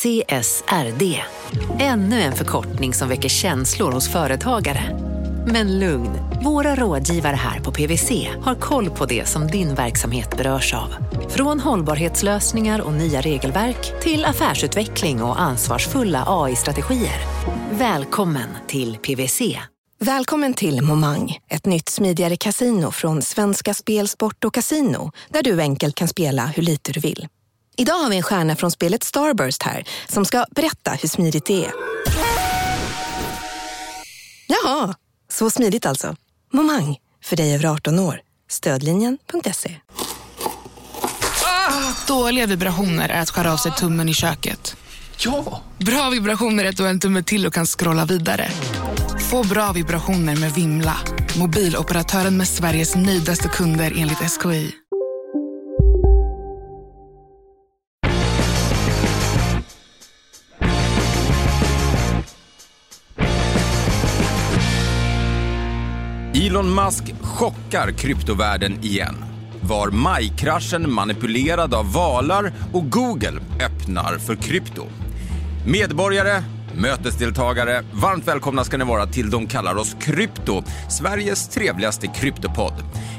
CSRD. Ännu en förkortning som väcker känslor hos företagare. Men lugn, våra rådgivare här på PWC har koll på det som din verksamhet berörs av. Från hållbarhetslösningar och nya regelverk till affärsutveckling och ansvarsfulla AI-strategier. Välkommen till PWC. Välkommen till Momang, ett nytt smidigare kasino från Svenska Spel, Sport och Casino där du enkelt kan spela hur lite du vill. Idag har vi en stjärna från spelet Starburst här som ska berätta hur smidigt det är. Jaha, så smidigt alltså. Momang, för dig över 18 år. Stödlinjen.se. Dåliga vibrationer är att skära av sig tummen i köket. Ja! Bra vibrationer är att du har en tumme till och kan scrolla vidare. Få bra vibrationer med Vimla. Mobiloperatören med Sveriges nöjdaste kunder enligt SKI. Elon Musk chockar kryptovärlden igen. Var majkraschen manipulerad av valar och Google öppnar för krypto. Medborgare, mötesdeltagare, varmt välkomna ska ni vara till De kallar oss Krypto, Sveriges trevligaste kryptopodd.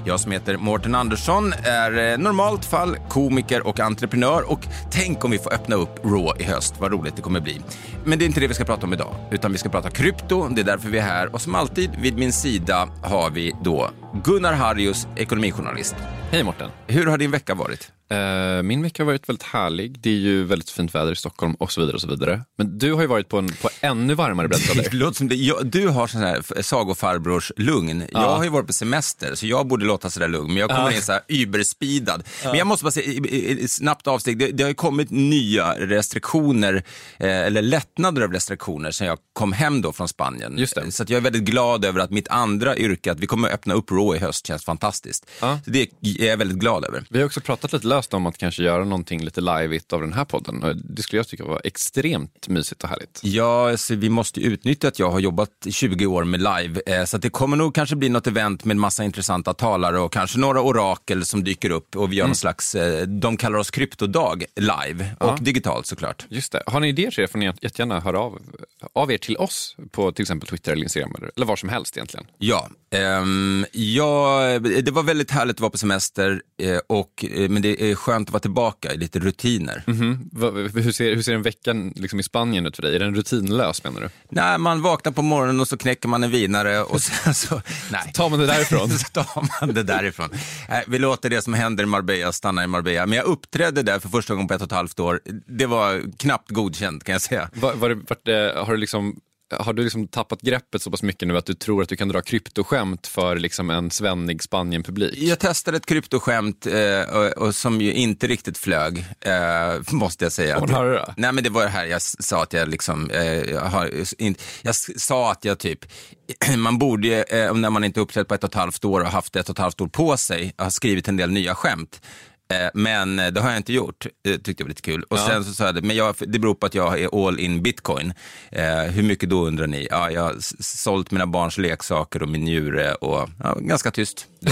Jag som heter Mårten Andersson är eh, normalt fall komiker och entreprenör och tänk om vi får öppna upp Raw i höst, vad roligt det kommer bli. Men det är inte det vi ska prata om idag, utan vi ska prata krypto, det är därför vi är här och som alltid vid min sida har vi då Gunnar Harrius, ekonomijournalist. Hej Morten. Hur har din vecka varit? Eh, min vecka har varit väldigt härlig. Det är ju väldigt fint väder i Stockholm och så vidare. och så vidare. Men du har ju varit på, en, på ännu varmare breddgrader. Du har sån här sagofarbrors lugn. Jag har ju varit på semester så jag borde låta sådär lugn. Men jag kommer in så här überspeedad. Men jag måste bara säga, snabbt avsteg. Det, det har ju kommit nya restriktioner, eh, eller lättnader av restriktioner sen jag kom hem då från Spanien. Just det. Så att jag är väldigt glad över att mitt andra yrke, att vi kommer öppna upp Raw i höst, känns fantastiskt. Ja. Så det är jag väldigt glad över. Vi har också pratat lite löst om att kanske göra någonting lite liveigt av den här podden. Det skulle jag tycka var extremt mysigt och härligt. Ja, så vi måste utnyttja att jag har jobbat i 20 år med live. Eh, så det kommer nog kanske bli något event med massa intressanta talare och kanske några orakel som dyker upp och vi gör någon slags, eh, de kallar oss kryptodag live och digitalt såklart. Just det. Har ni idéer det får ni jättegärna höra av, av er till oss på till exempel Twitter eller Instagram eller, eller var som helst egentligen. Ja, ehm, ja, det var väldigt härligt att vara på semester, eh, och, men det är skönt att vara tillbaka i lite rutiner. Mhm. Va- Hur, ser, hur ser en vecka liksom i Spanien ut för dig? Är den rutinlös menar du? Nej, man vaknar på morgonen och så knäcker man en vinare och sen så, nej. Tar man det därifrån? så tar man det därifrån. Nej, vi låter det som händer i Marbella stanna i Marbella. Men jag uppträdde där för första gången på ett och ett halvt år. Det var knappt godkänt kan jag säga. Var, var det, vart det, har, du liksom, har du liksom tappat greppet så pass mycket nu att du tror att du kan dra kryptoskämt för liksom en svennig Spanien-publik? Jag testade ett kryptoskämt eh, och, och som ju inte riktigt flög, eh, måste jag säga. Vad var det då? Nej men det var det här jag sa att jag liksom, eh, jag, har, in, jag sa att jag typ, man borde, eh, när man inte uppträtt på ett och ett halvt år och haft ett och ett halvt år på sig, ha skrivit en del nya skämt. Eh, Men det har jag inte gjort, eh, tyckte jag var lite kul. Och sen så sa jag det, men jag, det beror på att jag är all in bitcoin. Eh, hur mycket då undrar ni? Ja, jag har sålt mina barns leksaker och min njure och ja, ganska tyst då.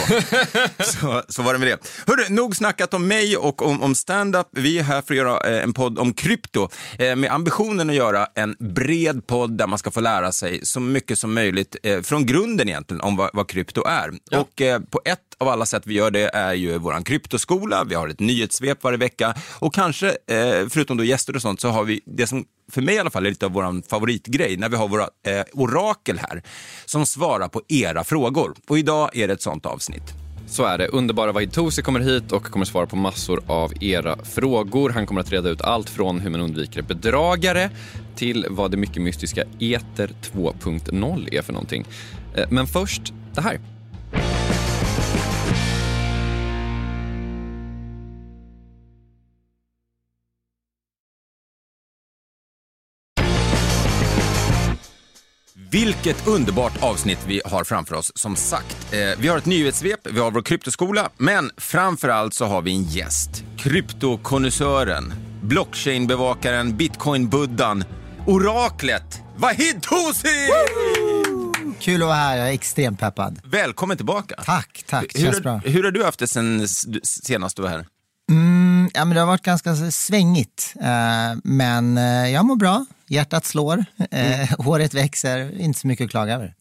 så, så var det med det. Hörru, nog snackat om mig och om, om stand-up. Vi är här för att göra eh, en podd om krypto eh, med ambitionen att göra en bred podd där man ska få lära sig så mycket som möjligt eh, från grunden egentligen om vad, vad krypto är. Och eh, på ett av alla sätt vi gör det är ju våran kryptoskola. Vi har ett nyhetssvep varje vecka och kanske, eh, förutom då gäster och sånt, så har vi det som för mig i alla fall är lite av vår favoritgrej, när vi har våra eh, orakel här som svarar på era frågor. Och idag är det ett sånt avsnitt. Så är det. Underbara Vahid Tosi kommer hit och kommer svara på massor av era frågor. Han kommer att reda ut allt från hur man undviker bedragare till vad det mycket mystiska Eter 2.0 är för någonting. Eh, men först det här. Vilket underbart avsnitt vi har framför oss, som sagt. Eh, vi har ett nyhetssvep, vi har vår kryptoskola, men framför allt så har vi en gäst. Kryptokonnässören, blockchainbevakaren, bitcoinbuddan, oraklet, Vahid Tosi! Kul att vara här, jag är extremt peppad. Välkommen tillbaka. Tack, tack. Hur, Känns har- bra. hur har du haft det sen senast du var här? ja, men det har varit ganska svängigt. Eh, men eh, jag mår bra, hjärtat slår, eh, mm. håret växer, inte så mycket att klaga över.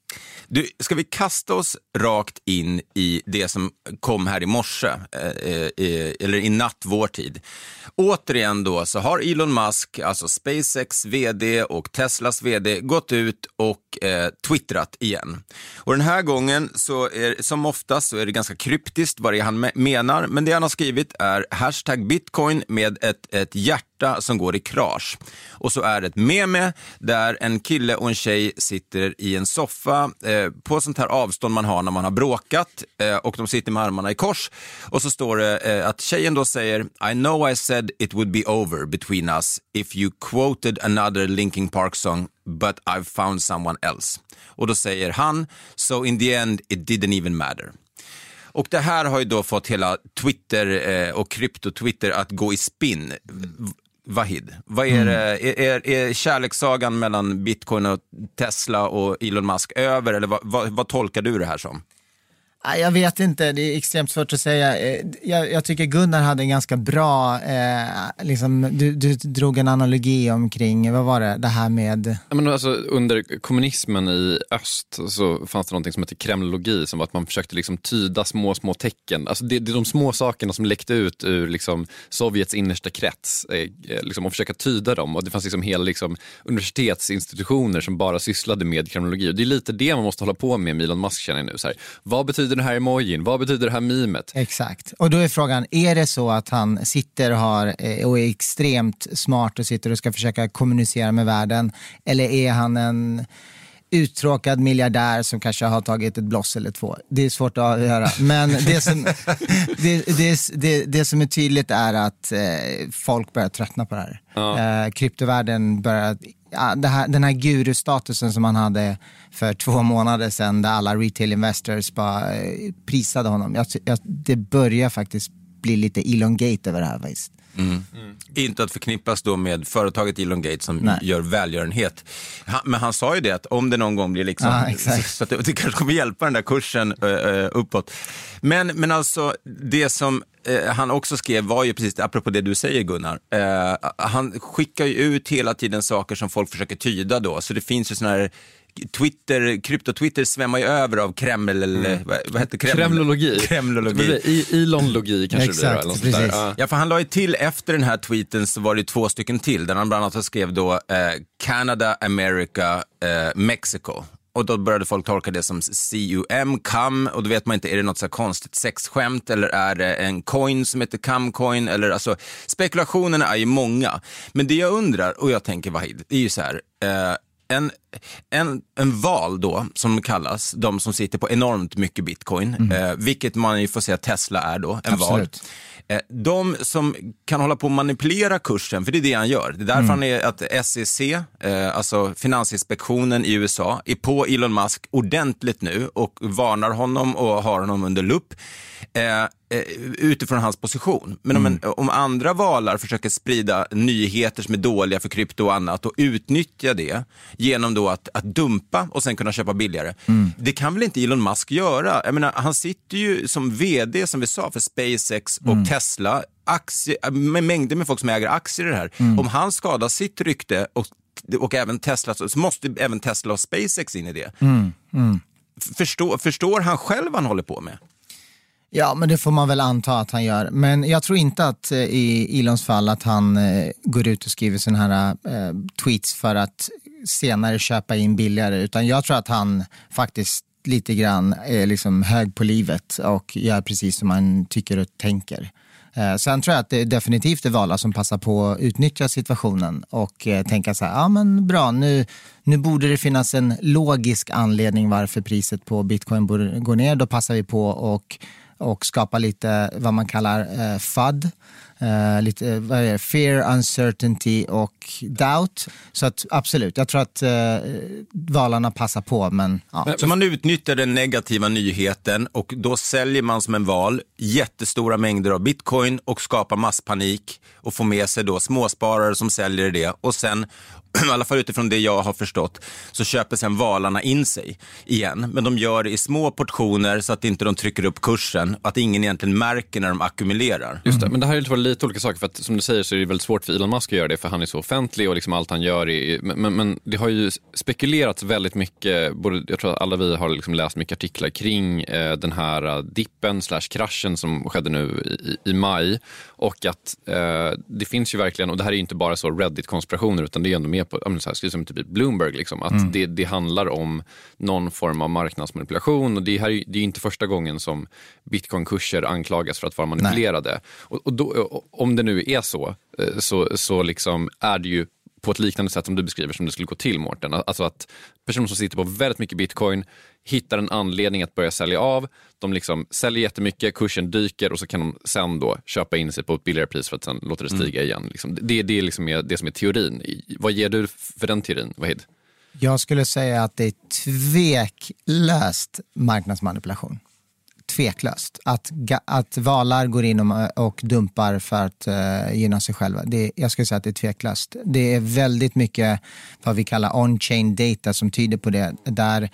Du, ska vi kasta oss rakt in i det som kom här i morse, eh, eh, eller i natt vår tid. Återigen då så har Elon Musk, alltså SpaceX vd och Teslas vd, gått ut och eh, twittrat igen. Och den här gången, så är, som oftast, så är det ganska kryptiskt vad det är han menar, men det han har skrivit är hashtag bitcoin med ett, ett hjärta som går i krasch. Och så är det ett meme där en kille och en tjej sitter i en soffa eh, på sånt här avstånd man har när man har bråkat eh, och de sitter med armarna i kors. Och så står det eh, att tjejen då säger I know I said it would be over between us if you quoted another Linkin Park song but I've found someone else. Och då säger han so in the end it didn't even matter. Och det här har ju då fått hela Twitter eh, och krypto-Twitter att gå i spinn. Vahid, vad är, mm. är, är, är kärlekssagan mellan bitcoin och Tesla och Elon Musk över eller vad, vad, vad tolkar du det här som? Jag vet inte, det är extremt svårt att säga. Eh, jag, jag tycker Gunnar hade en ganska bra, eh, liksom, du, du, drog en analogi omkring, vad var det, det här med... Men alltså, under kommunismen i öst så fanns det någonting som hette kremlologi, som var att man försökte liksom tyda små, små tecken. Alltså, det, det är de små sakerna som läckte ut ur liksom, Sovjets innersta krets eh, eh, liksom, och försöka tyda dem. Och det fanns liksom hela liksom, universitetsinstitutioner som bara sysslade med kremlologi. Och det är lite det man måste hålla på med med Elon Musk känner jag nu. Så här, vad betyder den här emojin? Vad betyder det här mimet? Exakt. Och då är frågan, är det så att han sitter och, har, eh, och är extremt smart och sitter och ska försöka kommunicera med världen? Eller är han en uttråkad miljardär som kanske har tagit ett bloss eller två. Det är svårt att avgöra. Men det som, det, det, det som är tydligt är att eh, folk börjar tröttna på det här. Ja. Eh, kryptovärlden börjar ja, här, den här gurustatusen som han hade för två månader sedan där alla retail investors bara eh, prisade honom. Jag, jag, det börjar faktiskt bli lite elongate över det här faktiskt. Mm. Mm. Inte att förknippas då med företaget Elon Gates som Nej. gör välgörenhet. Han, men han sa ju det att om det någon gång blir liksom, ah, så, att det, det, kanske kommer hjälpa den där kursen uh, uppåt. Men, men alltså det som uh, han också skrev var ju precis, apropå det du säger Gunnar, uh, han skickar ju ut hela tiden saker som folk försöker tyda då, så det finns ju sådana här Twitter, krypto-Twitter svämmar ju över av Kreml, eller mm. vad, vad heter Kreml? Kremlologi. Kremlologi. Elonlogi kanske Exakt, det blir. Eller ja. ja, för han la ju till efter den här tweeten så var det två stycken till där han bland annat skrev då eh, Canada, America, eh, Mexico. Och då började folk tolka det som CUM, CUM, och då vet man inte, är det något så konstigt sexskämt eller är det en coin som heter CUM-coin? Eller, alltså, spekulationerna är ju många. Men det jag undrar, och jag tänker Vahid, det är ju så här, eh, en, en, en val då, som kallas, de som sitter på enormt mycket bitcoin, mm. eh, vilket man ju får säga Tesla är då, en Absolut. val. Eh, de som kan hålla på att manipulera kursen, för det är det han gör. Det är därför mm. han är att SEC, eh, alltså Finansinspektionen i USA, är på Elon Musk ordentligt nu och varnar honom och har honom under lupp. Eh, utifrån hans position. Men om, en, mm. om, andra valar försöker sprida nyheter som är dåliga för krypto och annat och utnyttja det genom då att, att dumpa och sen kunna köpa billigare. Mm. Det kan väl inte Elon Musk göra? Jag menar, han sitter ju som vd, som vi sa, för SpaceX och mm. Tesla, aktie, med mängder med folk som äger aktier i det här. Mm. Om han skadar sitt rykte och, och även Tesla, så måste även Tesla och SpaceX in i det. Mm. Förstår, förstår han själv vad han håller på med? Ja, men det får man väl anta att han gör. Men jag tror inte att eh, i Elons fall att han eh, går ut och skriver sådana här eh, tweets för att senare köpa in billigare, utan jag tror att han faktiskt lite grann är liksom hög på livet och gör precis som han tycker och tänker. Eh, sen tror jag att det definitivt är Vala som passar på att utnyttja situationen och eh, tänka så här, ja men bra, nu, nu borde det finnas en logisk anledning varför priset på bitcoin går ner. Då passar vi på och och skapa lite vad man kallar eh, FUD. Uh, lite vad är det? fear, uncertainty och doubt. Så att absolut, jag tror att uh, valarna passar på. Men, ja. Så man utnyttjar den negativa nyheten och då säljer man som en val jättestora mängder av bitcoin och skapar masspanik och får med sig då småsparare som säljer det och sen i alla fall utifrån det jag har förstått, så köper sen valarna in sig igen. Men de gör det i små portioner så att inte de trycker upp kursen och att ingen egentligen märker när de ackumulerar. Just det, men det här är lite olika saker. För att som du säger så är det väldigt svårt för Elon Musk att göra det för han är så offentlig och liksom allt han gör är... Men, men, men det har ju spekulerats väldigt mycket, både, jag tror att alla vi har liksom läst mycket artiklar kring eh, den här uh, dippen slash kraschen som skedde nu i, i maj. Och att eh, det finns ju verkligen, och det här är ju inte bara så Reddit-konspirationer utan det är ändå med på, så här, som typ Bloomberg, liksom, att mm. det, det handlar om någon form av marknadsmanipulation och det här är, det är inte första gången som bitcoinkurser anklagas för att vara manipulerade. Och, och då, om det nu är så, eh, så, så liksom är det ju på ett liknande sätt som du beskriver som det skulle gå till Mårten. Alltså att personer som sitter på väldigt mycket bitcoin hittar en anledning att börja sälja av. De liksom säljer jättemycket, kursen dyker och så kan de sen då köpa in sig på ett billigare pris för att sen låta det stiga mm. igen. Liksom. Det, det är liksom det som är teorin. Vad ger du för den teorin, Wahid? Jag skulle säga att det är tveklöst marknadsmanipulation tveklöst. Att, att valar går in och, och dumpar för att uh, gynna sig själva, det, jag skulle säga att det är tveklöst. Det är väldigt mycket vad vi kallar on-chain data som tyder på det. Där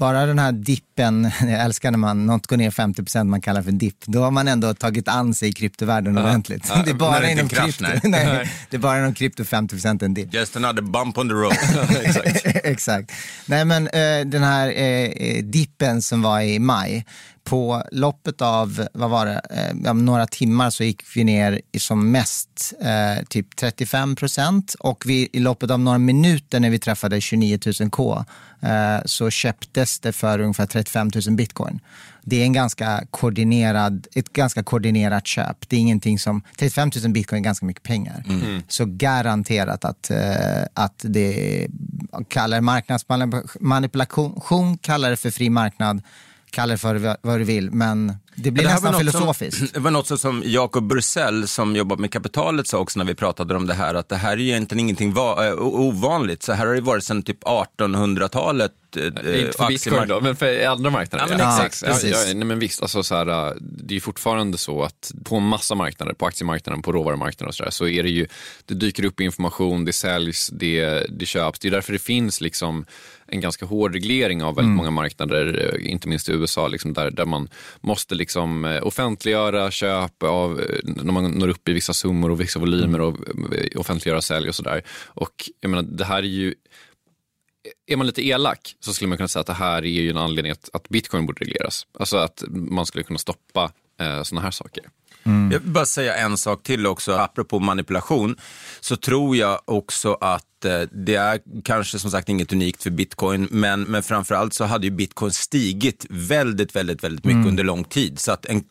bara den här dippen, jag älskar när man, något går ner 50 procent, man kallar för dipp, då har man ändå tagit an sig i kryptovärlden ja. ordentligt. Ja, det, är bara det, inom krasch, krypto, nej. nej. det är bara inom krypto 50 procent en dipp. Just another bump on the road. Exakt. Exakt. Nej men uh, den här uh, dippen som var i maj, på loppet av vad var det, eh, några timmar så gick vi ner i som mest eh, typ 35 procent och vi, i loppet av några minuter när vi träffade 29 000 K eh, så köptes det för ungefär 35 000 bitcoin. Det är en ganska koordinerad, ett ganska koordinerat köp. Det är ingenting som, 35 000 bitcoin är ganska mycket pengar. Mm. Så garanterat att, eh, att det kallar marknadsmanipulation, kallar det för fri marknad kalla det för vad du vill, men det blir det nästan filosofiskt. Som, det var något som Jacob Bursell som jobbar med kapitalet sa också när vi pratade om det här, att det här är ju egentligen ingenting va, äh, ovanligt. Så här har det varit sedan typ 1800-talet äh, inte för bitcoin då, men för andra marknader. Ja, men ja, exakt. Ja, ja, nej, men visst, alltså, så här, äh, det är fortfarande så att på massa marknader, på aktiemarknaden, på råvarumarknaden och så, där, så är det ju, det dyker upp information, det säljs, det, det köps. Det är därför det finns liksom en ganska hård reglering av väldigt mm. många marknader, eh, inte minst i USA, liksom där, där man måste liksom eh, offentliggöra köp av, eh, när man når upp i vissa summor och vissa volymer och offentliggöra sälj och sådär. Och jag menar, det här är ju är man lite elak så skulle man kunna säga att det här är ju en anledning att, att bitcoin borde regleras. Alltså att man skulle kunna stoppa eh, sådana här saker. Mm. Jag vill bara säga en sak till också, apropå manipulation, så tror jag också att Eh, det är kanske som sagt inget unikt för bitcoin, men, men framförallt så hade ju bitcoin stigit väldigt, väldigt, väldigt mycket mm. under lång tid. Så att en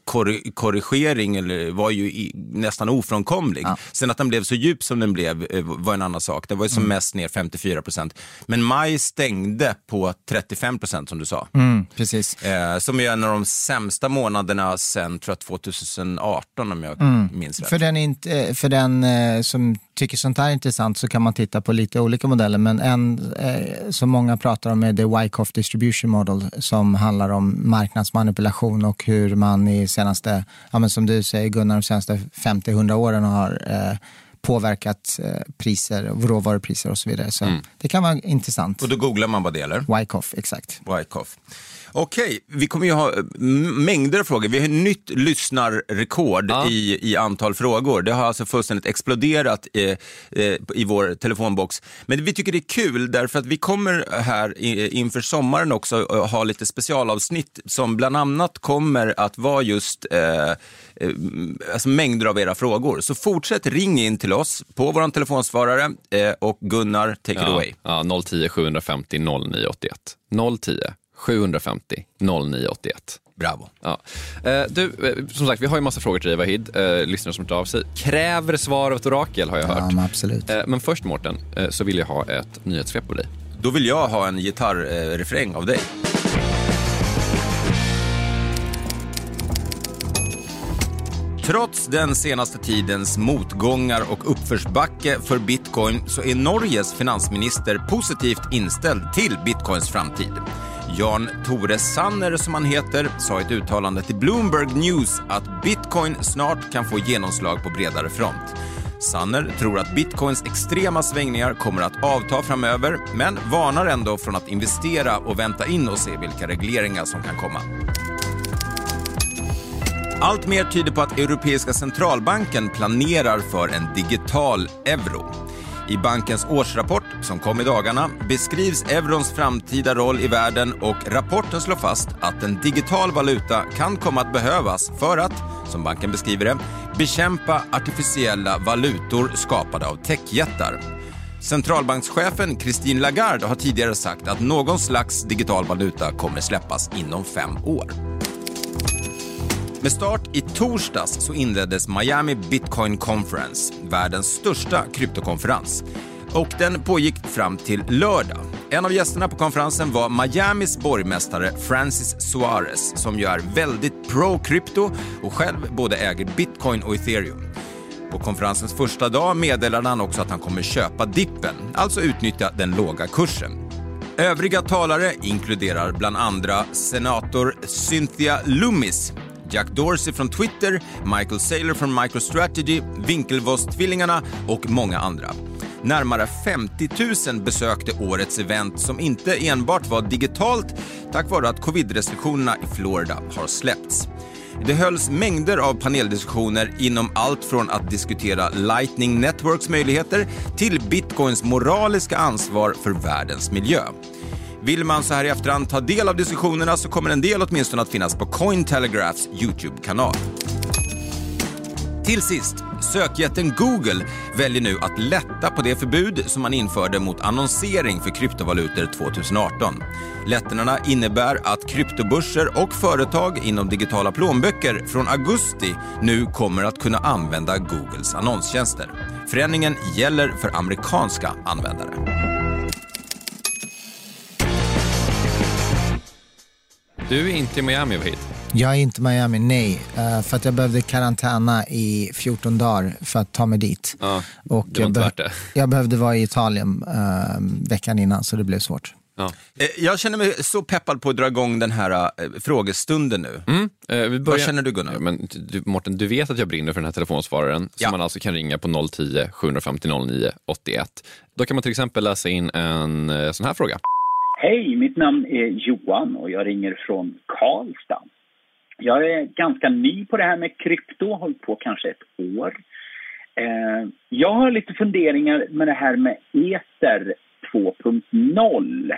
korrigering eller, var ju i, nästan ofrånkomlig. Ja. Sen att den blev så djup som den blev eh, var en annan sak. Den var ju som mm. mest ner 54 procent. Men maj stängde på 35 procent som du sa. Mm, precis. Eh, som är en av de sämsta månaderna sen tror jag, 2018 om jag mm. minns rätt. För den, inte, för den eh, som tycker sånt här är intressant så kan man titta på lite olika modeller. Men en eh, som många pratar om är The Wyckoff Distribution Model som handlar om marknadsmanipulation och hur man i senaste, ja, men som du säger Gunnar, de senaste 50-100 åren har eh, påverkat eh, priser, råvarupriser och så vidare. Så mm. det kan vara intressant. Och då googlar man vad det gäller? Wyckoff, exakt. Wyckoff. Okej, vi kommer ju ha eh, mängder av frågor. Vi har nytt lyssnarrekord ja. i, i antal frågor. Det har alltså fullständigt exploderat eh, eh, i vår telefonbox. Men vi tycker det är kul därför att vi kommer här inför sommaren också ha lite specialavsnitt som bland annat kommer att vara just eh, alltså mängder av era frågor. Så fortsätt ring in till oss på vår telefonsvarare eh, och Gunnar, take ja, it away. Ja, 010 750 0981. 010 750 0981. Bravo. Ja. Eh, du, eh, som sagt, vi har ju massa frågor till dig Vahid, eh, lyssnare som tar av sig. Kräver svar av ett orakel har jag hört. Ja, absolut. Eh, men först Mårten, så vill jag ha ett nyhetssvep på dig. Då vill jag ha en gitarrrefräng av dig. Trots den senaste tidens motgångar och uppförsbacke för bitcoin så är Norges finansminister positivt inställd till bitcoins framtid. Jan Tore Sanner, som han heter, sa i ett uttalande till Bloomberg News att bitcoin snart kan få genomslag på bredare front. Sanner tror att bitcoins extrema svängningar kommer att avta framöver, men varnar ändå från att investera och vänta in och se vilka regleringar som kan komma. Allt mer tyder på att Europeiska centralbanken planerar för en digital euro. I bankens årsrapport som kom i dagarna beskrivs eurons framtida roll i världen och rapporten slår fast att en digital valuta kan komma att behövas för att, som banken beskriver det, bekämpa artificiella valutor skapade av techjättar. Centralbankschefen Christine Lagarde har tidigare sagt att någon slags digital valuta kommer släppas inom fem år. Med start i torsdags så inleddes Miami Bitcoin Conference, världens största kryptokonferens. Och den pågick fram till lördag. En av gästerna på konferensen var Miamis borgmästare Francis Suarez som ju är väldigt pro-krypto och själv både äger bitcoin och ethereum. På konferensens första dag meddelade han också att han kommer köpa dippen, alltså utnyttja den låga kursen. Övriga talare inkluderar bland andra senator Cynthia Loomis Jack Dorsey från Twitter, Michael Saylor från MicroStrategy, Winklevoss-tvillingarna och många andra. Närmare 50 000 besökte årets event som inte enbart var digitalt tack vare att covid-restriktionerna i Florida har släppts. Det hölls mängder av paneldiskussioner inom allt från att diskutera Lightning Networks möjligheter till bitcoins moraliska ansvar för världens miljö. Vill man så här i efterhand ta del av diskussionerna så kommer en del åtminstone att finnas på Cointelegraphs YouTube-kanal. Till sist, sökjätten Google väljer nu att lätta på det förbud som man införde mot annonsering för kryptovalutor 2018. Lättnaderna innebär att kryptobörser och företag inom digitala plånböcker från augusti nu kommer att kunna använda Googles annonstjänster. Förändringen gäller för amerikanska användare. Du är inte i Miami, Wahid. Jag är inte i Miami, nej. Uh, för att jag behövde karantäna i 14 dagar för att ta mig dit. Ja, och det var inte jag, värt det. jag behövde vara i Italien uh, veckan innan så det blev svårt. Ja. Eh, Jag känner mig så peppad på att dra igång den här eh, frågestunden nu. Mm, eh, vi börjar... Vad känner du Gunnar? Ja, Men, du, Mårten, du vet att jag brinner för den här telefonsvararen som Ja. man alltså kan ringa på 010 750 09 81. Då kan man till exempel läsa in en sån här fråga. Hej, mitt namn är Johan och jag ringer från Karlstad. Jag är ganska ny på det här med krypto, har hållit på kanske ett år. Eh, jag har lite funderingar med det här med Ether 2.0.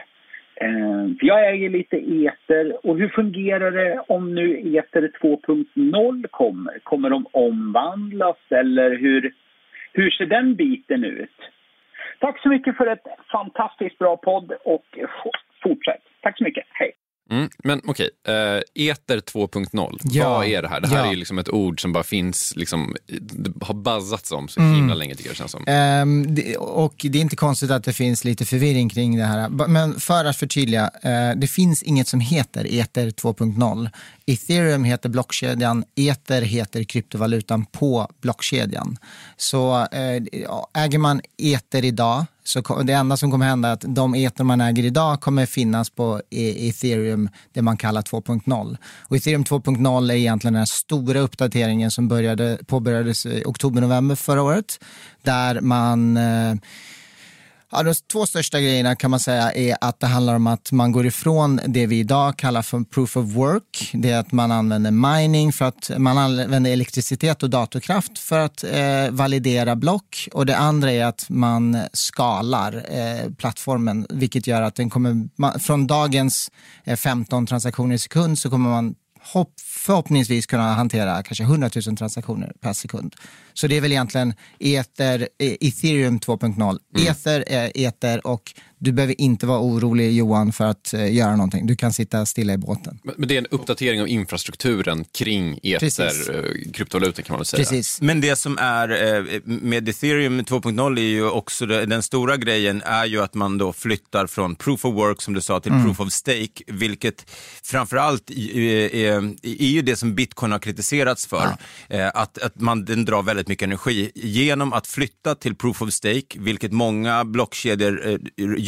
Eh, för jag äger lite Ether och hur fungerar det om nu Ether 2.0 kommer? Kommer de omvandlas eller hur, hur ser den biten ut? Tack så mycket för ett fantastiskt bra podd och fortsätt. Tack så mycket. Hej! Mm, men okej, eh, Ether 2.0, Ja, vad är det här? Det här ja. är ju liksom ett ord som bara finns, liksom, det har buzzats om så Mm. himla länge tycker jag det känns som. Ehm, det, och det är inte konstigt att det finns lite förvirring kring det här. Men för att förtydliga, eh, det finns inget som heter Ether 2.0. Ethereum heter blockkedjan, Ether heter kryptovalutan på blockkedjan. Så ja, äger man Ether idag, så det enda som kommer hända är att de ether man äger idag kommer finnas på e- ethereum, det man kallar 2.0. Och ethereum 2.0 är egentligen den stora uppdateringen som började, påbörjades i oktober-november förra året. Där man eh, Ja, de två största grejerna kan man säga är att det handlar om att man går ifrån det vi idag kallar för proof of work. Det är att man använder mining för att man använder elektricitet och datorkraft för att eh, validera block. Och det andra är att man skalar eh, plattformen, vilket gör att den kommer, man, från dagens eh, 15 transaktioner i sekund så kommer man hopp, förhoppningsvis kunna hantera kanske 100 000 transaktioner per sekund. Så det är väl egentligen ether, eh, ethereum 2.0. Ether är ether och du behöver inte vara orolig Johan för att eh, göra någonting. Du kan sitta stilla i båten. Men men det är en uppdatering av infrastrukturen kring. Ether, eh, kryptovalutan kan man väl säga. Precis. Men det som är eh, med ethereum 2.0 är ju också det, den stora grejen är ju att man då flyttar från proof of work som du sa till proof of stake, vilket framförallt är, är, är ju det som bitcoin har kritiserats för. Eh, att, att man, den drar väldigt mycket energi. Genom att flytta till proof of stake, vilket många blockkedjor eh,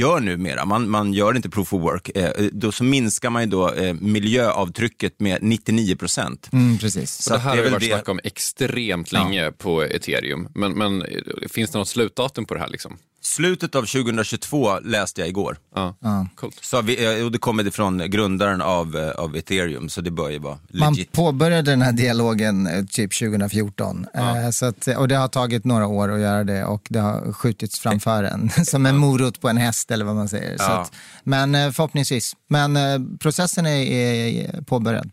gör numera, man, man gör inte proof of work, eh, då så minskar man ju då eh, miljöavtrycket med 99 procent. Mm, precis. Så det här har ju väl varit det- snack om extremt länge på ethereum. Men, men eh, finns det något slutdatum på det här? Liksom? Slutet av 2022 läste jag igår. Ja. Ja. Coolt. Så vi, eh, och det kommer ifrån grundaren av, eh, av ethereum, så det bör ju vara Man legit. påbörjade den här dialogen eh, typ 2014 Eh, så att, och det har tagit några år att göra det och det har skjutits framför en som en morot på en häst eller vad man säger. Så Ja. att, men förhoppningsvis. Men processen är, är påbörjad.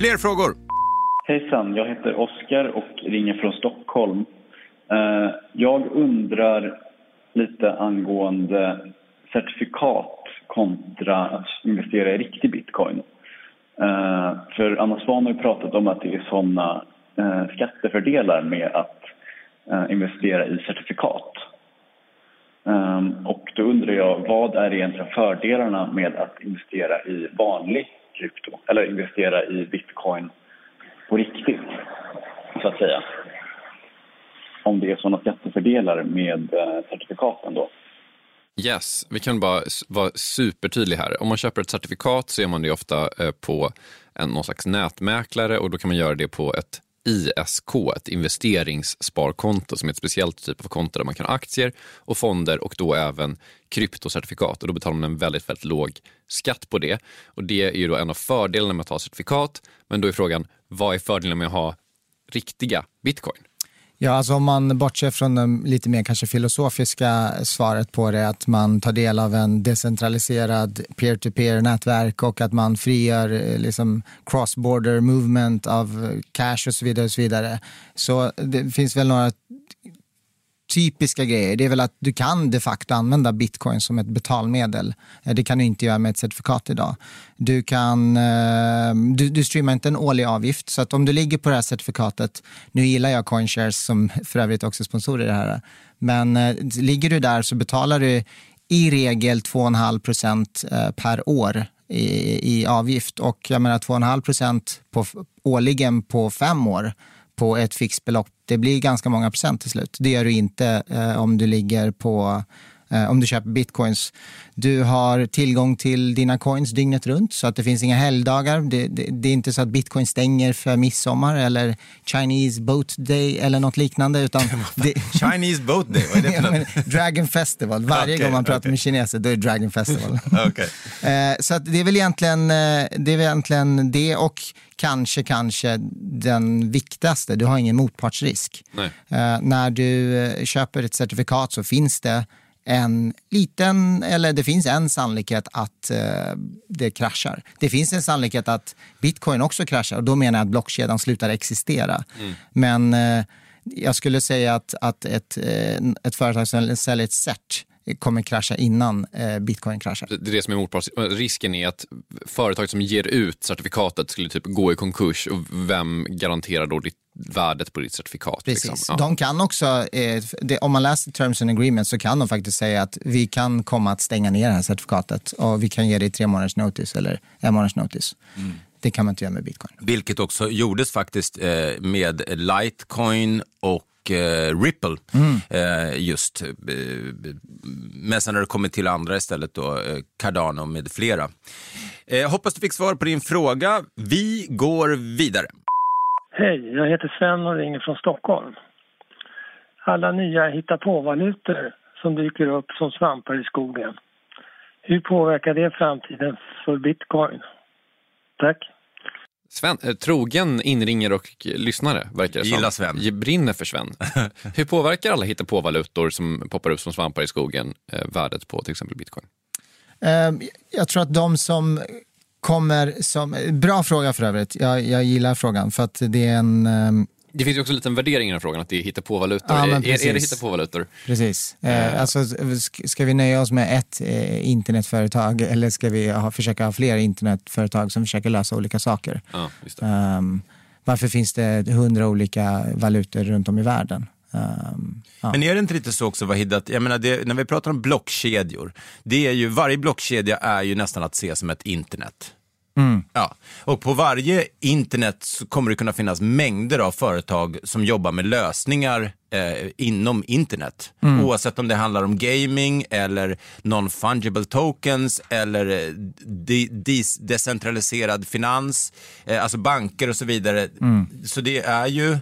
Fler frågor? Hejsan, jag heter Oskar och ringer från Stockholm. Eh, jag undrar lite angående certifikat kontra att investera i riktig bitcoin. Eh, för Anna Svahn har ju pratat om att det är sådana eh, skattefördelar med att investera i certifikat. Och då undrar jag, vad är egentligen fördelarna med att investera i vanlig krypto? Eller investera i bitcoin på riktigt, så att säga. Om det är sådana skattefördelar med eh, certifikaten då. Yes, vi kan bara vara supertydliga här. Om man köper ett certifikat så gör man det ofta eh, på en, någon slags nätmäklare och då kan man göra det på ett ISK, ett investeringssparkonto som är ett speciellt typ av konto där man kan ha aktier och fonder och då även kryptocertifikat och då betalar man en väldigt, väldigt låg skatt på det. Och det är ju då en av fördelarna med att ha certifikat. Men då är frågan, vad är fördelen med att ha riktiga bitcoin? Ja, alltså om man bortser från det lite mer kanske filosofiska svaret på det, att man tar del av en decentraliserad peer-to-peer nätverk och att man frigör eh, liksom cross-border movement av cash och så vidare. Och så, vidare. så det finns väl några typiska grejer. Det är väl att du kan de facto använda bitcoin som ett betalmedel. Eh, det kan du inte göra med ett certifikat idag. Du, kan, eh, du, du streamar inte en årlig avgift, så att om du ligger på det här certifikatet, nu gillar jag CoinShares som för övrigt också är sponsorer i det här, men eh, ligger du där så betalar du i regel 2,5 procent per år i, i avgift och jag menar 2,5 procent årligen på fem år på ett fixt belopp, det blir ganska många procent till slut. Det gör du inte eh, om du ligger på om du köper bitcoins. Du har tillgång till dina coins dygnet runt så att det finns inga helgdagar. Det, det, det är inte så att bitcoin stänger för midsommar eller Chinese boat day eller något liknande. Utan det, Chinese boat day, vad är det för något? Dragon Festival. Varje Okej, gång man pratar okej. med kineser då är det Dragon Festival. Okej. Eh, så att det är väl egentligen eh, det, är väl egentligen det och kanske, kanske den viktigaste, du har ingen motpartsrisk. Nej. Eh, när du eh, köper ett certifikat så finns det en liten, eller det finns en sannolikhet att eh, det kraschar. Det finns en sannolikhet att bitcoin också kraschar och då menar jag att blockkedjan slutar existera. Men eh, jag skulle säga att, att ett, eh, ett företag som säljer ett cert kommer krascha innan eh, bitcoin kraschar. Det är det som är motparts... Risken är att företaget som ger ut certifikatet skulle typ gå i konkurs och vem garanterar då ditt, värdet på ditt certifikat? Precis. Liksom? Ja. De kan också, eh, det, om man läser terms and agreements så kan de faktiskt säga att vi kan komma att stänga ner det här certifikatet och vi kan ge dig tre månaders notice eller en månaders notice. Det kan man inte göra med bitcoin. Vilket också gjordes faktiskt eh, med Litecoin och eh, Ripple. Eh, just. Eh, men sen har det kommit till andra istället då, Cardano med flera. Hoppas du fick svar på din fråga. Vi går vidare. Hej, jag heter Sven och ringer från Stockholm. Alla nya hitta-på-valutor som dyker upp som svampar i skogen. Hur påverkar det framtiden för bitcoin? Tack. Sven, eh, trogen inringer och lyssnare verkar det som. Gillar Sven. Brinner för Sven. Hur påverkar alla hittepåvalutor som poppar upp som svampar i skogen eh, värdet på till exempel bitcoin? Eh, jag tror att de som kommer som, bra fråga för övrigt, jag, jag gillar frågan för att det är en, ehm, Det finns ju också en liten värdering i den frågan, att det är hittepåvalutor. Ja, men är, är det hittepåvalutor? Precis. Eh, alltså, sk- ska vi nöja oss med ett eh, internetföretag eller ska vi ha, försöka ha fler internetföretag som försöker lösa olika saker? Ja. Ehm, varför finns det hundra olika valutor runt om i världen? Ehm, ja. Men är det inte lite så också Vahid, att jag menar det, när vi pratar om blockkedjor, det är ju, varje blockkedja är ju nästan att se som ett internet. Ja. Och på varje internet så kommer det kunna finnas mängder av företag som jobbar med lösningar eh, inom internet. Oavsett om det handlar om gaming eller non-fungible tokens eller eh, de, de, decentraliserad finans, eh, alltså banker och så vidare. Så det är ju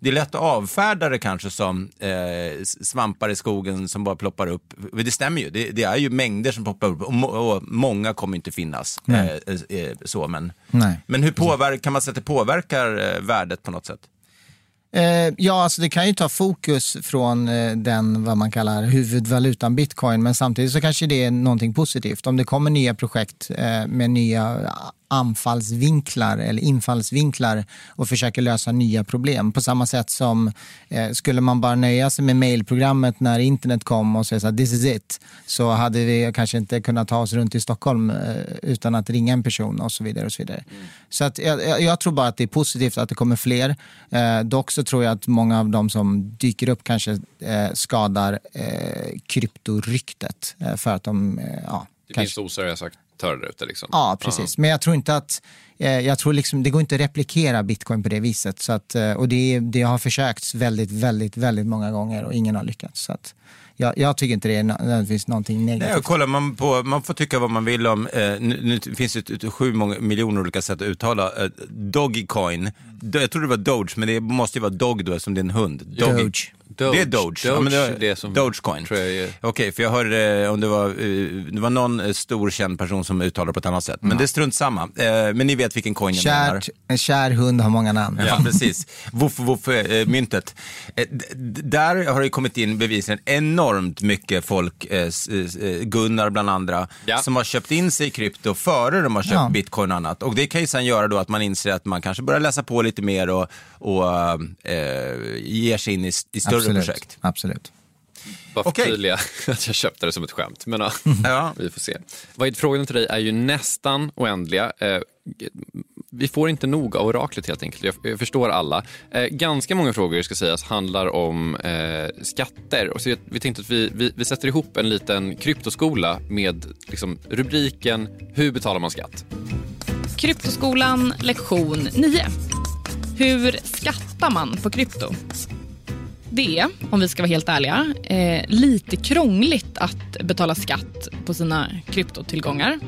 det är lätt att avfärda det kanske som eh, svampar i skogen som bara ploppar upp. Det stämmer ju, det, det är ju mängder som poppar upp och, må, och många kommer inte finnas. Eh, eh, eh, så, men, Nej. men hur påverkar, kan man säga att det påverkar eh, värdet på något sätt? Eh, ja, alltså det kan ju ta fokus från den, vad man kallar huvudvalutan bitcoin, men samtidigt så kanske det är någonting positivt. Om det kommer nya projekt med nya anfallsvinklar eller infallsvinklar och försöker lösa nya problem. På samma sätt som eh, skulle man bara nöja sig med mailprogrammet när internet kom och säga så här, this is it, så hade vi kanske inte kunnat ta oss runt i Stockholm eh, utan att ringa en person och så vidare. Och så vidare. Så att jag, jag- tror bara att det är positivt att det kommer fler. Eh, dock så tror jag att många av de som dyker upp kanske eh, skadar eh, kryptoryktet eh, för att de ja, Det kanske finns oseriösa ute. Liksom. Ja, precis. Men jag tror inte att, eh, jag tror liksom, det går inte att replikera bitcoin på det viset. Så att, eh, och det, det har försökts väldigt, väldigt, väldigt många gånger och ingen har lyckats. Så att, jag, jag tycker inte det är nödvändigtvis någonting Nej, negativt. och kollar man på, man får tycka vad man vill om, eh, nu, nu finns det ett- ett- sju många, miljoner olika sätt att uttala eh, Dogecoin. Do- Jag tror det var Doge, men det måste ju vara Dog då eftersom det är en hund. Doge. Doge. Doge. Det är Doge. ja, men Doge det, är det som- Dogecoin. tror jag är- Okej, för jag hörde eh, om det var, eh, det var någon eh, stor känd person som uttalade på ett annat sätt. Men det är strunt samma. Men ni vet vilken coin jag menar. En kär hund har många namn. Ja, precis. Woof, woof, myntet. Där har det kommit in bevisligen enormt mycket folk, Gunnar bland andra, Ja. som har köpt in sig i krypto före de har köpt Ja. bitcoin och annat. Och det kan ju sen göra då att man inser att man kanske börjar läsa på lite mer och, och eh, ger sig in i, i större Absolut. projekt. Absolut. Bara förtydliga att jag köpte det som ett skämt. Men ja, Ja. vi får se. Vad frågorna till dig är ju nästan oändliga. Eh, vi får inte nog av oraklet helt enkelt. Jag, förstår alla. Eh, ganska många frågor ska sägas handlar om eh, skatter. Och så vi, vi tänkte att vi, vi, vi sätter ihop en liten kryptoskola med liksom, rubriken Hur betalar man skatt? Kryptoskolan lektion 9. Hur skattar man på krypto? Det är, om vi ska vara helt ärliga, eh, lite krångligt att betala skatt på sina kryptotillgångar.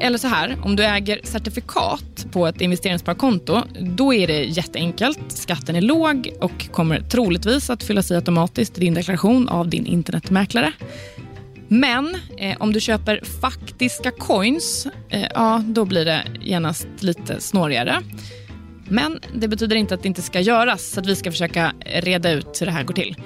Eller så här, om du äger certifikat på ett investeringssparkonto, då är det jätteenkelt. Skatten är låg och kommer troligtvis att fyllas i automatiskt i din deklaration av din internetmäklare. Men eh, om du köper faktiska coins, eh, ja, då blir det genast lite snårigare. Men det betyder inte att det inte ska göras, så att vi ska försöka reda ut hur det här går till.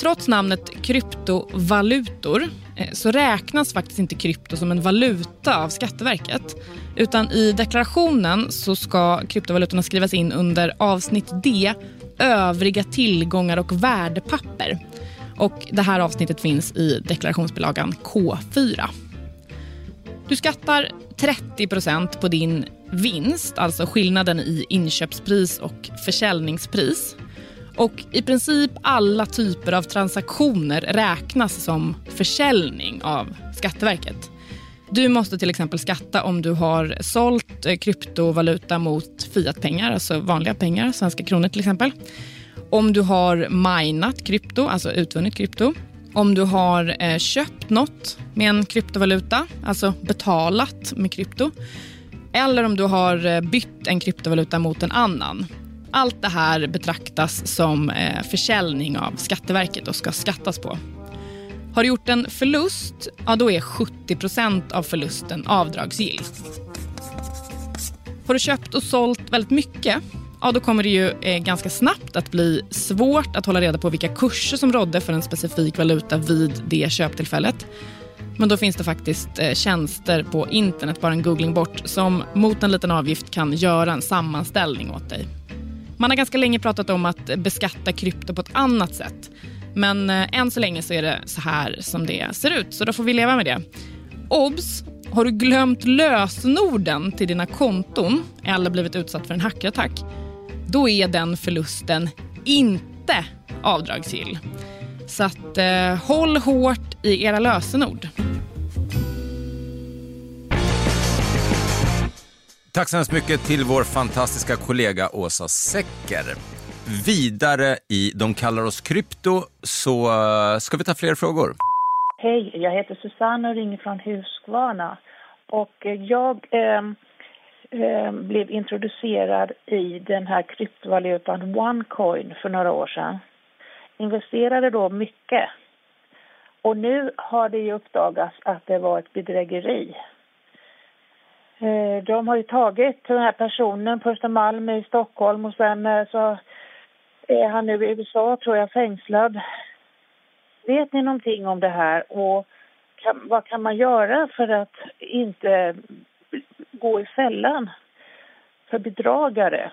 Trots namnet kryptovalutor eh, så räknas faktiskt inte krypto som en valuta av Skatteverket. Utan i deklarationen så ska kryptovalutorna skrivas in under avsnitt D, övriga tillgångar och värdepapper. Och det här avsnittet finns i deklarationsbilagan K4. Du skattar 30% på din vinst, alltså skillnaden i inköpspris och försäljningspris. Och i princip alla typer av transaktioner räknas som försäljning av Skatteverket. Du måste till exempel skatta om du har sålt eh, kryptovaluta mot fiatpengar, alltså vanliga pengar, svenska kronor till exempel. Om du har minat krypto, alltså utvunnit krypto. Om du har eh, köpt något med en kryptovaluta, alltså betalat med krypto. Eller om du har eh, bytt en kryptovaluta mot en annan. Allt det här betraktas som eh, försäljning av Skatteverket och ska skattas på. Har du gjort en förlust, ja då är 70% av förlusten avdragsgill. Har du köpt och sålt väldigt mycket, ja då kommer det ju eh, ganska snabbt att bli svårt att hålla reda på vilka kurser som rådde för en specifik valuta vid det köptillfället. Men då finns det faktiskt eh, tjänster på internet, bara en googling bort, som mot en liten avgift kan göra en sammanställning åt dig. Man har ganska länge pratat om att beskatta krypto på ett annat sätt. Men eh, än så länge så är det så här som det ser ut, så då får vi leva med det. Obs! Har du glömt lösenorden till dina konton eller blivit utsatt för en hackerattack, då är den förlusten inte avdragsgill. Så att, eh, håll hårt i era lösenord. Tack så hemskt mycket till vår fantastiska kollega Åsa Secker. Vidare i De kallar oss krypto så eh, ska vi ta fler frågor. Hej, jag heter Susanna och ringer från Huskvarna. Och eh, jag eh, eh, blev introducerad i den här kryptovalutan OneCoin för några år sedan. Investerade då mycket. Och nu har det ju uppdagats att det var ett bedrägeri. Eh, de har ju tagit den här personen på Östermalm i Stockholm och sen eh, så är han nu i USA, tror jag, fängslad. Vet ni någonting om det här och kan, vad kan man göra för att inte gå i fällan för bedragare?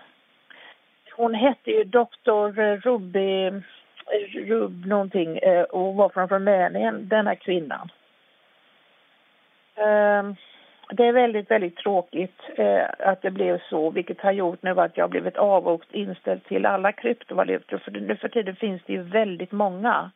Hon hette ju doktor Ruby, Rub någonting eh, och var från Rumänien, den här kvinnan. Ehm, Det är väldigt, väldigt tråkigt eh, att det blev så, vilket har gjort nu att jag har blivit avvokt inställd till alla kryptovalutor. För nu för tiden finns det ju väldigt många.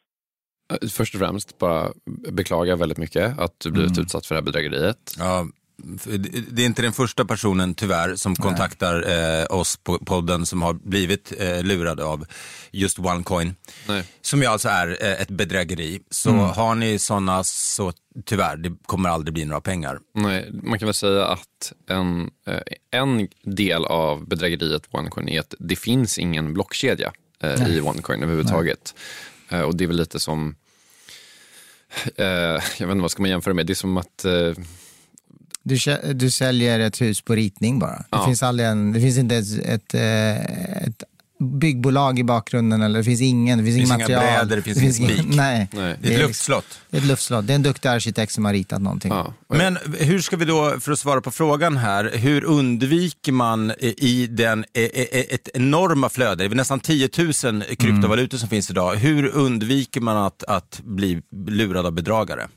Eh, Först och främst bara beklaga väldigt mycket att du blivit utsatt för det här bedrägeriet. Ja, det- är inte den första personen tyvärr som kontaktar eh, oss på podden som har blivit eh, lurad av just OneCoin. Nej. Som ju alltså är eh, ett bedrägeri. Så Mm. har ni sådana så tyvärr, det kommer aldrig bli några pengar. Nej, man kan väl säga att en, eh, en del av bedrägeriet OneCoin är att det finns ingen blockkedja eh, Nej. i OneCoin överhuvudtaget. Eh, och det är väl lite som, jag vet inte vad ska man jämföra med, det är som att Du, du säljer ett hus på ritning bara. Det, Ja. finns, aldrig en, det finns inte ett, ett, eh, ett byggbolag i bakgrunden eller det finns ingen, det finns, finns ingen inga material. brädor, det finns ingen ingen- spik. Nej. Nej. Det är ett luftslott. Det är ett luftslott. Det är en duktig arkitekt som har ritat någonting. ja, Men hur ska vi då, för att svara på frågan här, hur undviker man i den, eh, eh, ett enorma flöde, det är nästan 10 000 kryptovalutor som finns idag, hur undviker man att, att bli lurad av bedragare?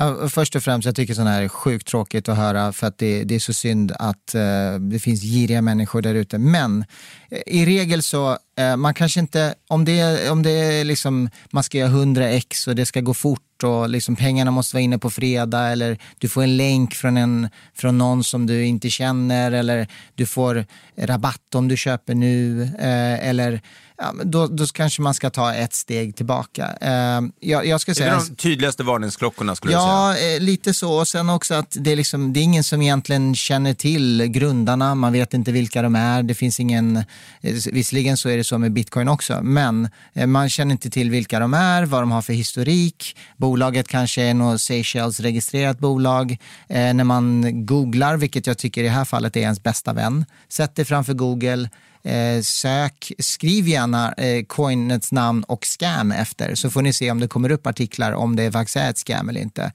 Ja, först och främst, jag tycker sådana här är sjukt tråkigt att höra för att det, det är så synd att eh, det finns giriga människor där ute. Men eh, i regel så, eh, man kanske inte, om det, är- om det är liksom, man ska göra 100 x och det ska gå fort och liksom pengarna måste vara inne på fredag eller du får en länk från, en, från någon som du inte känner eller du får rabatt om du köper nu eh, eller ja, då, då kanske man ska ta ett steg tillbaka. Eh, jag, jag ska Det säga... är de tydligaste varningsklockorna skulle jag säga. Ja, eh, lite så. Och sen också att det är, liksom, det är ingen som egentligen känner till grundarna. Man vet inte vilka de är. Det finns ingen, eh, visserligen så är det så med bitcoin också, men eh, man känner inte till vilka de är, vad de har för historik. Bolaget kanske är något Seychelles-registrerat bolag. Eh, när man googlar, vilket jag tycker i det här fallet är ens bästa vän, sätt dig framför Google, Eh, sök, skriv gärna eh, coinets namn och scam efter så får ni se om det kommer upp artiklar om det faktiskt är ett scam eller inte.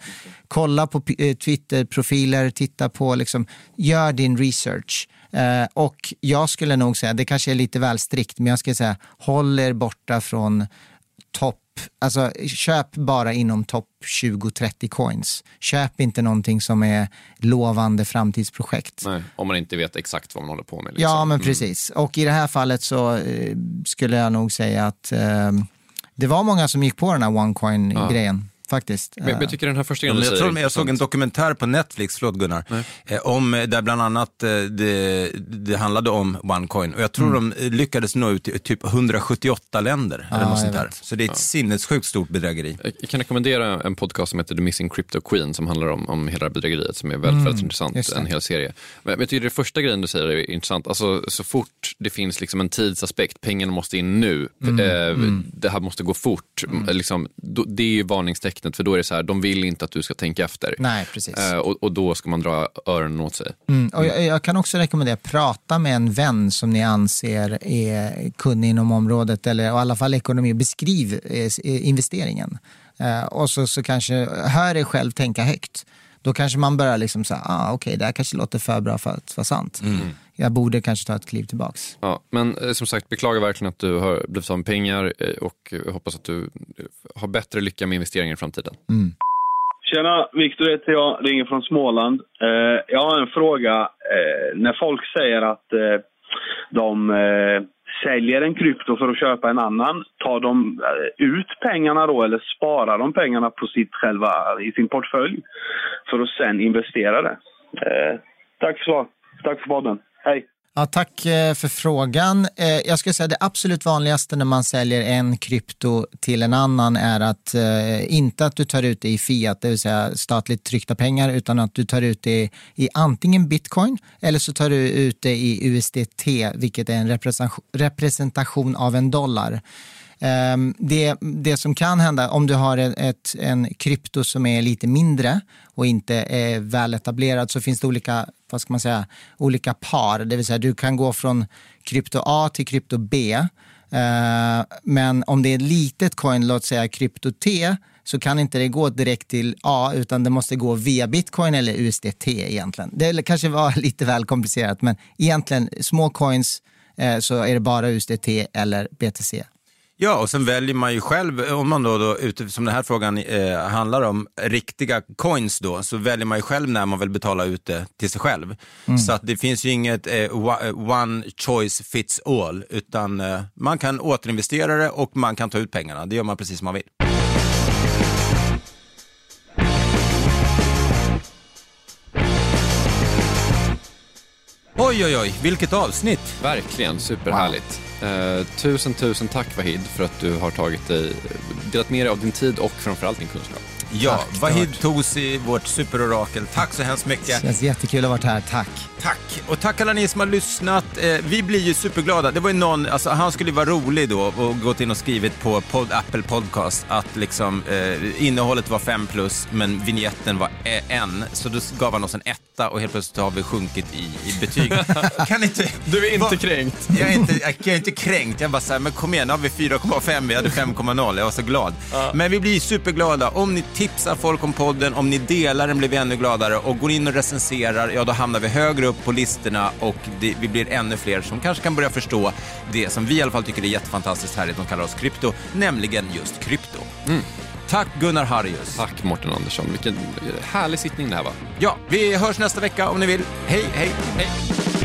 Kolla på eh, Twitter-profiler, titta på, liksom, gör din research. Eh, och jag skulle nog säga, det kanske är lite väl strikt, men jag skulle säga håll er borta från topp, alltså köp bara inom topp 20-30 coins. Köp inte någonting som är lovande framtidsprojekt. nej, om man inte vet exakt vad man håller på med. Liksom. Ja, men precis. Och i det här fallet så eh, skulle jag nog säga att eh, det var många som gick på den här OneCoin-grejen. Faktiskt. Men, men jag tycker den här första Ja, grejen jag, tror, jag såg en dokumentär på Netflix, förlåt Gunnar, eh, om, eh, där bland annat eh, det, det handlade om OneCoin och jag tror de eh, lyckades nå ut till typ 178 länder. eller Ja, något sånt där. Så det är ett sinnessjukt stort bedrägeri. Jag kan rekommendera en podcast som heter The Missing Crypto Queen som handlar om, om hela bedrägeriet som är väldigt, Mm, väldigt intressant. En hel serie. Men men jag tycker det första grejen du säger är intressant. Alltså, så fort det finns liksom en tidsaspekt, pengarna måste in nu, Mm, eh, det här måste gå fort. Liksom, då, det är ju varningstecknet för då är det så här, de vill inte att du ska tänka efter. Nej, precis. Eh, och, och då ska man dra öronen åt sig. Mm. Och jag, jag kan också rekommendera, prata med en vän som ni anser är kunnig inom området eller i alla fall ekonomi. Beskriv eh, eh, investeringen. Eh, och så, så kanske, hör er själv tänka högt. Då kanske man börjar liksom säga, ah, okej, det här kanske låter för bra för att vara sant. Jag borde kanske ta ett kliv tillbaks. Ja, men eh, som sagt, beklagar verkligen att du har blivit av med pengar eh, och eh, hoppas att du har bättre lycka med investeringar i framtiden. Tjena, Viktor heter jag, ringer från Småland. Eh, jag har en fråga. Eh, när folk säger att eh, de eh, säljer en krypto för att köpa en annan, tar de eh, ut pengarna då eller sparar de pengarna på sitt själva, i sin portfölj för att sen investera det? Eh, tack för svar. Tack för podden. Hej. Ja, tack eh, för frågan. Eh, jag skulle säga det absolut vanligaste när man säljer en krypto till en annan är att eh, inte att du tar ut det i fiat, det vill säga statligt tryckta pengar, utan att du tar ut det i antingen bitcoin eller så tar du ut det i USDT, vilket är en representation- av en dollar. Ehm, det, det som kan hända om du har ett, en krypto som är lite mindre och inte är väl etablerad så finns det olika, vad ska man säga, olika par. Det vill säga du kan gå från krypto A till krypto B. Eh, men om det är ett litet coin, låt säga krypto T, så kan inte det gå direkt till A utan det måste gå via bitcoin eller USDT egentligen. Det kanske var lite väl komplicerat men egentligen små coins eh, så är det bara USDT eller BTC. Ja, och sen väljer man ju själv, om man då, då som den här frågan eh, handlar om, riktiga coins då, så väljer man ju själv när man vill betala ut det till sig själv. Mm. Så att det finns ju inget eh, eh, one choice fits all, utan eh, man kan återinvestera det och man kan ta ut pengarna. Det gör man precis som man vill. Oj, oj, oj, vilket avsnitt! Verkligen, superhärligt. Eh, tusen, tusen tack Vahid för att du har tagit dig, delat med dig av din tid och framförallt din kunskap. Ja, Tack, Vahid. Tosi, vårt superorakel. Tack så hemskt mycket. Känns jättekul att ha varit här, tack. Tack! Och tack alla ni som har lyssnat. Eh, vi blir ju superglada. Det var ju någon, alltså han skulle ju vara rolig då och gått in och skrivit på pod, Apple Podcast att liksom eh, innehållet var 5 plus men vignetten var eh, en. Så då gav han oss en etta och helt plötsligt har vi sjunkit i, i betyg. kan inte... Du är inte Va- kränkt. Jag är inte, jag är inte kränkt. Jag bara så här, men kom igen, nu har vi 4,5, vi hade 5,0. Jag var så glad. Men vi blir superglada. Om ni tipsar folk om podden, om ni delar den blir vi ännu gladare och går in och recenserar, ja då hamnar vi högre upp på listorna och det, vi blir ännu fler som kanske kan börja förstå det som vi i alla fall tycker är jättefantastiskt härligt, de kallar oss krypto, nämligen just krypto. Tack Gunnar Harrius. Tack Mårten Andersson, vilken härlig sittning det här var. Ja, vi hörs nästa vecka om ni vill. Hej, hej, hej.